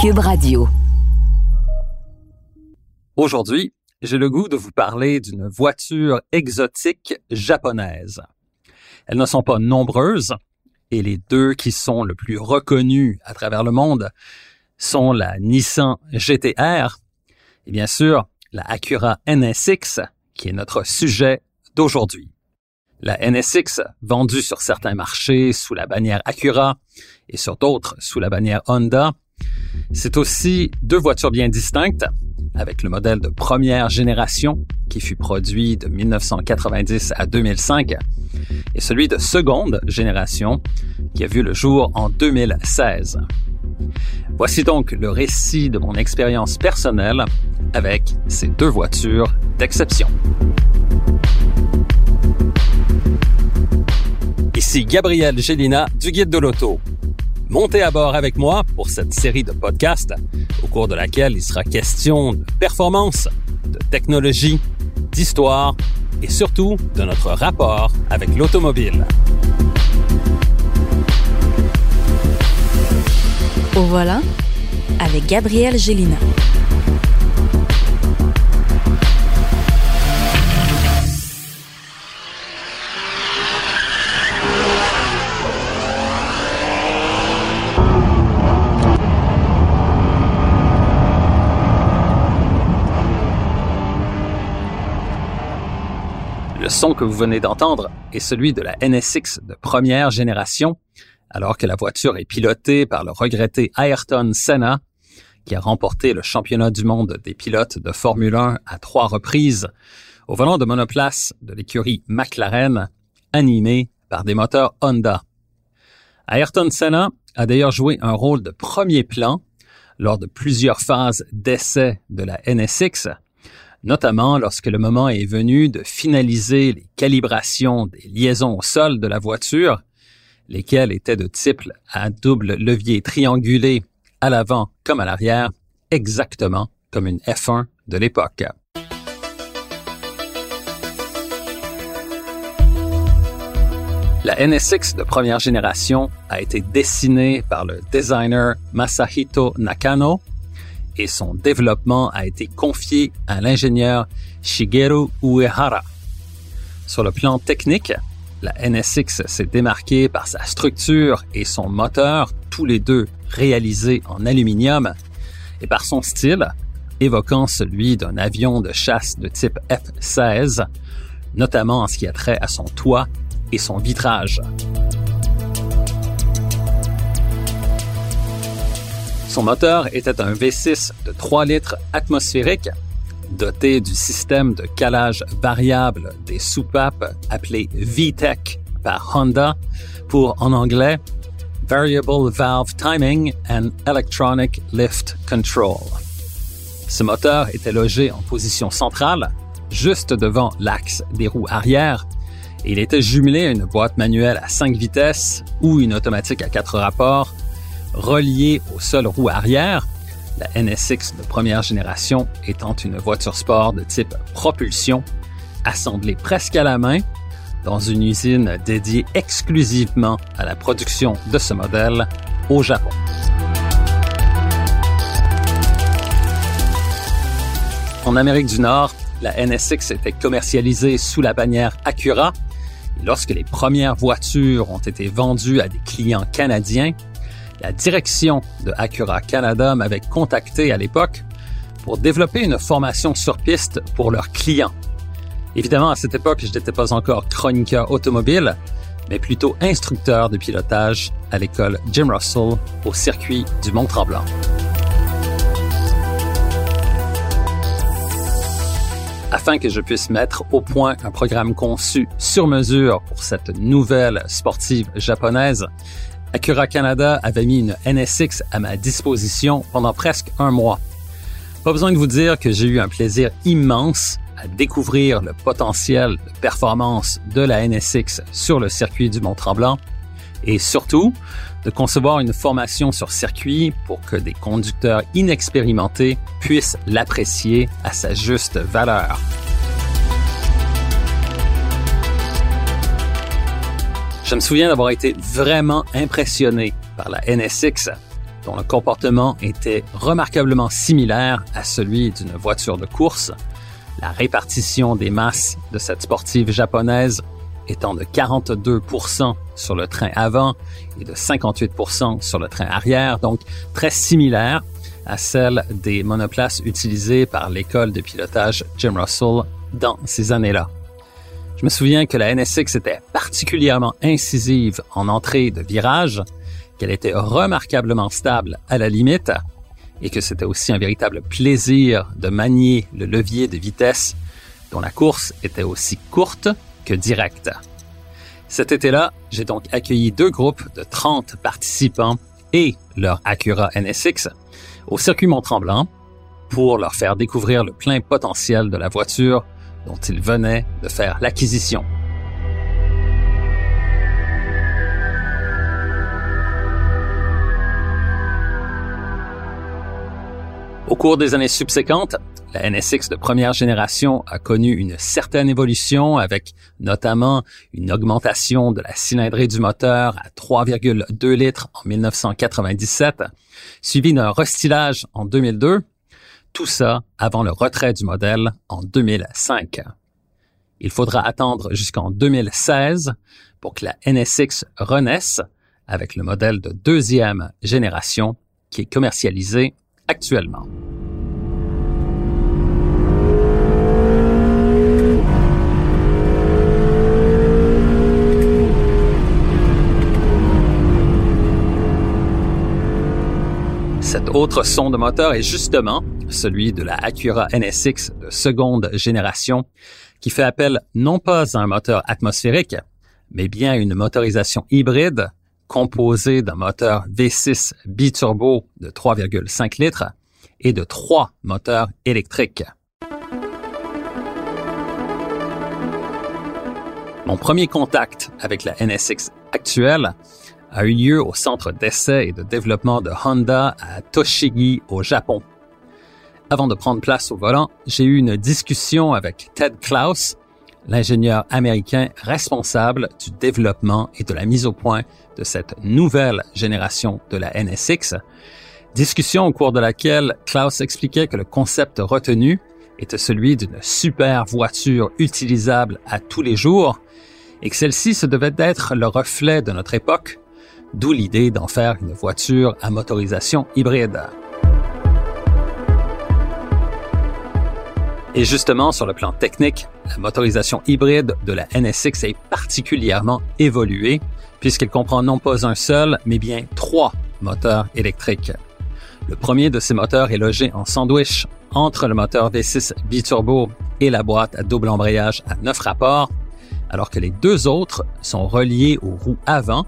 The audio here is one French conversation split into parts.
Cube Radio. Aujourd'hui, j'ai le goût de vous parler d'une voiture exotique japonaise. Elles ne sont pas nombreuses et les deux qui sont le plus reconnus à travers le monde sont la Nissan GTR et bien sûr la Acura NSX qui est notre sujet d'aujourd'hui. La NSX, vendue sur certains marchés sous la bannière Acura et sur d'autres sous la bannière Honda, c'est aussi deux voitures bien distinctes, avec le modèle de première génération qui fut produit de 1990 à 2005 et celui de seconde génération qui a vu le jour en 2016. Voici donc le récit de mon expérience personnelle avec ces deux voitures d'exception. Ici Gabriel Gélina du Guide de l'Auto. Montez à bord avec moi pour cette série de podcasts au cours de laquelle il sera question de performance, de technologie, d'histoire et surtout de notre rapport avec l'automobile. Au voilà avec Gabriel Gélina. Son que vous venez d'entendre est celui de la NSX de première génération, alors que la voiture est pilotée par le regretté Ayrton Senna, qui a remporté le championnat du monde des pilotes de Formule 1 à trois reprises, au volant de monoplace de l'écurie McLaren, animé par des moteurs Honda. Ayrton Senna a d'ailleurs joué un rôle de premier plan lors de plusieurs phases d'essai de la NSX, notamment lorsque le moment est venu de finaliser les calibrations des liaisons au sol de la voiture, lesquelles étaient de type à double levier triangulé à l'avant comme à l'arrière, exactement comme une F1 de l'époque. La NSX de première génération a été dessinée par le designer Masahito Nakano et son développement a été confié à l'ingénieur Shigeru Uehara. Sur le plan technique, la NSX s'est démarquée par sa structure et son moteur, tous les deux réalisés en aluminium, et par son style, évoquant celui d'un avion de chasse de type F-16, notamment en ce qui a trait à son toit et son vitrage. Son moteur était un V6 de 3 litres atmosphérique, doté du système de calage variable des soupapes appelé VTEC par Honda pour, en anglais, Variable Valve Timing and Electronic Lift Control. Ce moteur était logé en position centrale, juste devant l'axe des roues arrière, et il était jumelé à une boîte manuelle à 5 vitesses ou une automatique à 4 rapports reliée aux seules roues arrière, la NSX de première génération étant une voiture sport de type propulsion, assemblée presque à la main dans une usine dédiée exclusivement à la production de ce modèle au Japon. En Amérique du Nord, la NSX était commercialisée sous la bannière Acura. Lorsque les premières voitures ont été vendues à des clients canadiens, la direction de Acura Canada m'avait contacté à l'époque pour développer une formation sur piste pour leurs clients. Évidemment, à cette époque, je n'étais pas encore chroniqueur automobile, mais plutôt instructeur de pilotage à l'école Jim Russell au circuit du Mont-Tremblant. Afin que je puisse mettre au point un programme conçu sur mesure pour cette nouvelle sportive japonaise, Acura Canada avait mis une NSX à ma disposition pendant presque un mois. Pas besoin de vous dire que j'ai eu un plaisir immense à découvrir le potentiel de performance de la NSX sur le circuit du Mont-Tremblant et surtout de concevoir une formation sur circuit pour que des conducteurs inexpérimentés puissent l'apprécier à sa juste valeur. Je me souviens d'avoir été vraiment impressionné par la NSX, dont le comportement était remarquablement similaire à celui d'une voiture de course, la répartition des masses de cette sportive japonaise étant de 42% sur le train avant et de 58% sur le train arrière, donc très similaire à celle des monoplaces utilisées par l'école de pilotage Jim Russell dans ces années-là. Je me souviens que la NSX était particulièrement incisive en entrée de virage, qu'elle était remarquablement stable à la limite et que c'était aussi un véritable plaisir de manier le levier de vitesse dont la course était aussi courte que directe. Cet été-là, j'ai donc accueilli deux groupes de 30 participants et leur Acura NSX au circuit Mont-Tremblant pour leur faire découvrir le plein potentiel de la voiture dont il venait de faire l'acquisition. Au cours des années subséquentes, la NSX de première génération a connu une certaine évolution avec notamment une augmentation de la cylindrée du moteur à 3,2 litres en 1997, suivi d'un restylage en 2002 tout ça avant le retrait du modèle en 2005. Il faudra attendre jusqu'en 2016 pour que la NSX renaisse avec le modèle de deuxième génération qui est commercialisé actuellement. Cet autre son de moteur est justement celui de la Acura NSX de seconde génération, qui fait appel non pas à un moteur atmosphérique, mais bien à une motorisation hybride composée d'un moteur V6 biturbo de 3,5 litres et de trois moteurs électriques. Mon premier contact avec la NSX actuelle a eu lieu au centre d'essai et de développement de Honda à Toshigi au Japon. Avant de prendre place au volant, j'ai eu une discussion avec Ted Klaus, l'ingénieur américain responsable du développement et de la mise au point de cette nouvelle génération de la NSX. Discussion au cours de laquelle Klaus expliquait que le concept retenu était celui d'une super voiture utilisable à tous les jours et que celle-ci se devait d'être le reflet de notre époque d'où l'idée d'en faire une voiture à motorisation hybride. Et justement, sur le plan technique, la motorisation hybride de la NSX est particulièrement évoluée puisqu'elle comprend non pas un seul, mais bien trois moteurs électriques. Le premier de ces moteurs est logé en sandwich entre le moteur V6 biturbo et la boîte à double embrayage à neuf rapports, alors que les deux autres sont reliés aux roues avant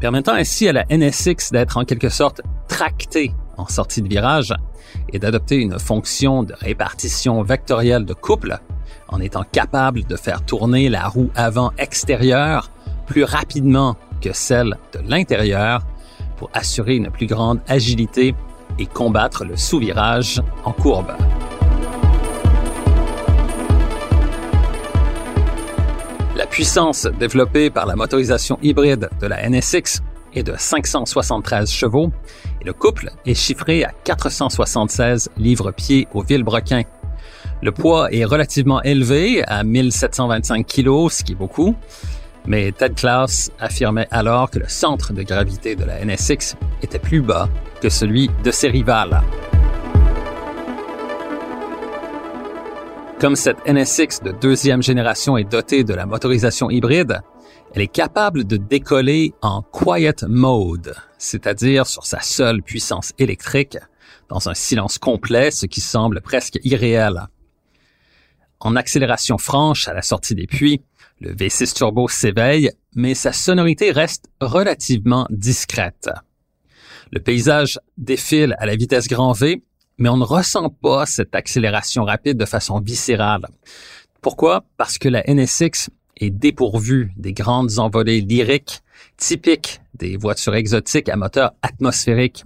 permettant ainsi à la NSX d'être en quelque sorte tractée en sortie de virage et d'adopter une fonction de répartition vectorielle de couple en étant capable de faire tourner la roue avant extérieure plus rapidement que celle de l'intérieur pour assurer une plus grande agilité et combattre le sous-virage en courbe. La puissance développée par la motorisation hybride de la NSX est de 573 chevaux et le couple est chiffré à 476 livres-pieds au vilebrequin. Le poids est relativement élevé à 1725 kg, ce qui est beaucoup, mais Ted Klaus affirmait alors que le centre de gravité de la NSX était plus bas que celui de ses rivales. Comme cette NSX de deuxième génération est dotée de la motorisation hybride, elle est capable de décoller en quiet mode, c'est-à-dire sur sa seule puissance électrique, dans un silence complet, ce qui semble presque irréel. En accélération franche à la sortie des puits, Le V6 Turbo s'éveille, mais sa sonorité reste relativement discrète. Le paysage défile à la vitesse grand V, mais on ne ressent pas cette accélération rapide de façon viscérale. Pourquoi? Parce que la NSX est dépourvue des grandes envolées lyriques typiques des voitures exotiques à moteur atmosphérique.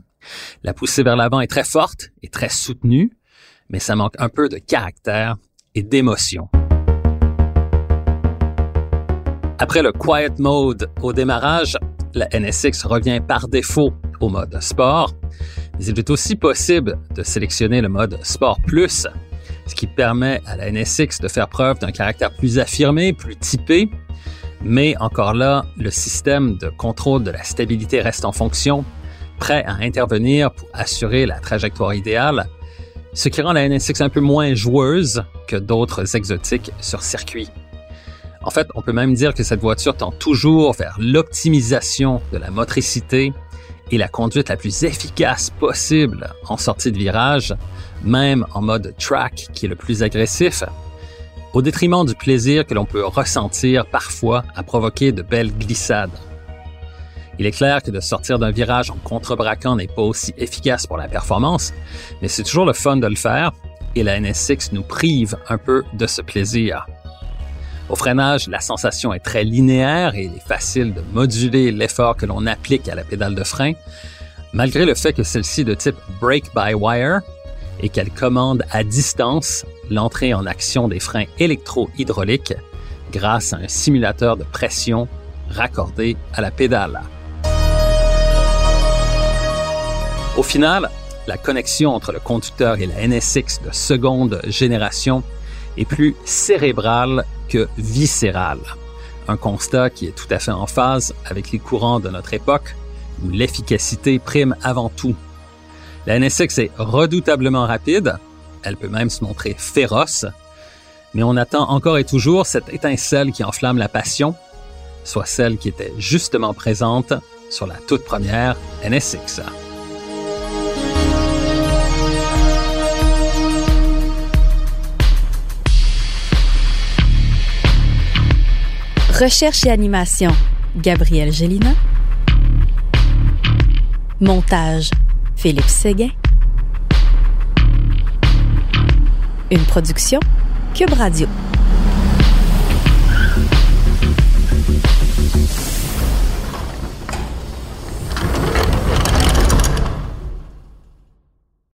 La poussée vers l'avant est très forte et très soutenue, mais ça manque un peu de caractère et d'émotion. Après le Quiet Mode au démarrage, la NSX revient par défaut au mode Sport, il est aussi possible de sélectionner le mode Sport Plus, ce qui permet à la NSX de faire preuve d'un caractère plus affirmé, plus typé, mais encore là, le système de contrôle de la stabilité reste en fonction, prêt à intervenir pour assurer la trajectoire idéale, ce qui rend la NSX un peu moins joueuse que d'autres exotiques sur circuit. En fait, on peut même dire que cette voiture tend toujours vers l'optimisation de la motricité et la conduite la plus efficace possible en sortie de virage, même en mode track qui est le plus agressif, au détriment du plaisir que l'on peut ressentir parfois à provoquer de belles glissades. Il est clair que de sortir d'un virage en contrebraquant n'est pas aussi efficace pour la performance, mais c'est toujours le fun de le faire et la NSX nous prive un peu de ce plaisir. Au freinage, la sensation est très linéaire et il est facile de moduler l'effort que l'on applique à la pédale de frein, malgré le fait que celle-ci est de type brake-by-wire et qu'elle commande à distance l'entrée en action des freins électro-hydrauliques grâce à un simulateur de pression raccordé à la pédale. Au final, la connexion entre le conducteur et la NSX de seconde génération est plus cérébrale que viscérale. Un constat qui est tout à fait en phase avec les courants de notre époque où l'efficacité prime avant tout. La NSX est redoutablement rapide, elle peut même se montrer féroce, mais on attend encore et toujours cette étincelle qui enflamme la passion, soit celle qui était justement présente sur la toute première NSX. Recherche et animation, Gabriel Gélina. Montage, Philippe Séguin. Une production, Cube Radio.